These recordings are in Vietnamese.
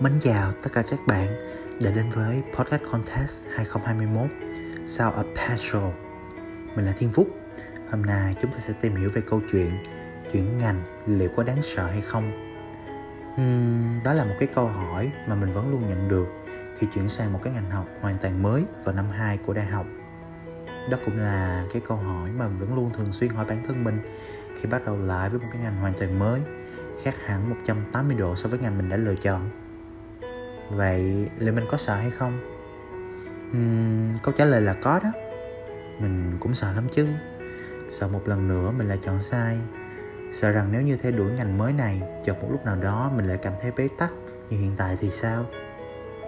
mến chào tất cả các bạn đã đến với Podcast Contest 2021 Sao a Passion Mình là Thiên Phúc. Hôm nay chúng ta sẽ tìm hiểu về câu chuyện Chuyển ngành liệu có đáng sợ hay không. Uhm, Đó là một cái câu hỏi mà mình vẫn luôn nhận được Khi chuyển sang một cái ngành học hoàn toàn mới vào năm 2 của đại học. Đó cũng là cái câu hỏi mà mình vẫn luôn thường xuyên hỏi bản thân mình Khi bắt đầu lại với một cái ngành hoàn toàn mới khác hẳn 180 độ so với ngành mình đã lựa chọn vậy liệu mình có sợ hay không? Uhm, câu trả lời là có đó. Mình cũng sợ lắm chứ. Sợ một lần nữa mình lại chọn sai. Sợ rằng nếu như theo đuổi ngành mới này chợt một lúc nào đó mình lại cảm thấy bế tắc như hiện tại thì sao?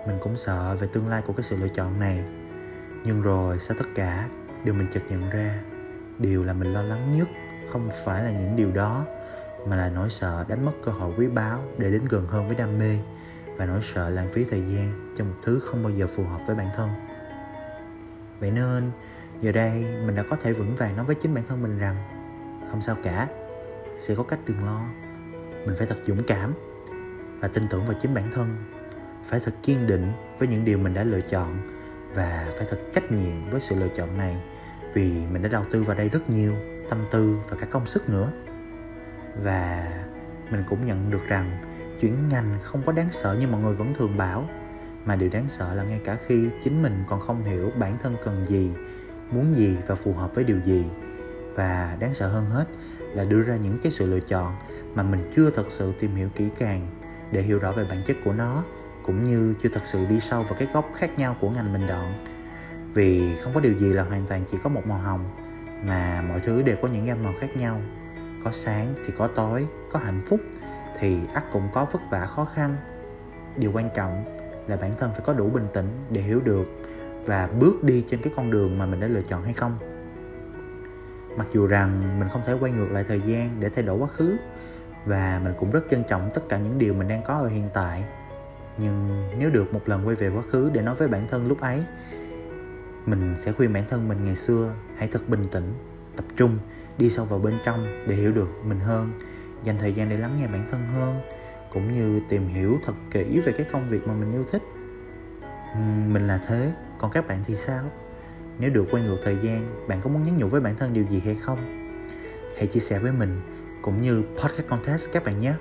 Mình cũng sợ về tương lai của cái sự lựa chọn này. Nhưng rồi sau tất cả điều mình chợt nhận ra điều là mình lo lắng nhất không phải là những điều đó mà là nỗi sợ đánh mất cơ hội quý báu để đến gần hơn với đam mê và nỗi sợ lãng phí thời gian cho một thứ không bao giờ phù hợp với bản thân. Vậy nên, giờ đây mình đã có thể vững vàng nói với chính bản thân mình rằng, không sao cả, sẽ có cách đừng lo. Mình phải thật dũng cảm và tin tưởng vào chính bản thân. Phải thật kiên định với những điều mình đã lựa chọn và phải thật trách nhiệm với sự lựa chọn này vì mình đã đầu tư vào đây rất nhiều, tâm tư và cả công sức nữa. Và mình cũng nhận được rằng chuyển ngành không có đáng sợ như mọi người vẫn thường bảo. Mà điều đáng sợ là ngay cả khi chính mình còn không hiểu bản thân cần gì, muốn gì và phù hợp với điều gì. Và đáng sợ hơn hết là đưa ra những cái sự lựa chọn mà mình chưa thật sự tìm hiểu kỹ càng để hiểu rõ về bản chất của nó, cũng như chưa thật sự đi sâu vào cái góc khác nhau của ngành mình chọn vì không có điều gì là hoàn toàn chỉ có một màu hồng, mà mọi thứ đều có những gam màu khác nhau. Có sáng thì có tối, có hạnh phúc thì ắt cũng có vất vả khó khăn. Điều quan trọng là bản thân phải có đủ bình tĩnh để hiểu được và bước đi trên cái con đường mà mình đã lựa chọn hay không. Mặc dù rằng mình không thể quay ngược lại thời gian để thay đổi quá khứ và mình cũng rất trân trọng tất cả những điều mình đang có ở hiện tại, nhưng nếu được một lần quay về quá khứ để nói với bản thân lúc ấy, mình sẽ khuyên bản thân mình ngày xưa hãy thật bình tĩnh, tập trung, đi sâu vào bên trong để hiểu được mình hơn dành thời gian để lắng nghe bản thân hơn, cũng như tìm hiểu thật kỹ về cái công việc mà mình yêu thích. Mình là thế, còn các bạn thì sao? Nếu được quay ngược thời gian, bạn có muốn nhắn nhủ với bản thân điều gì hay không? Hãy chia sẻ với mình, cũng như podcast contest các bạn nhé.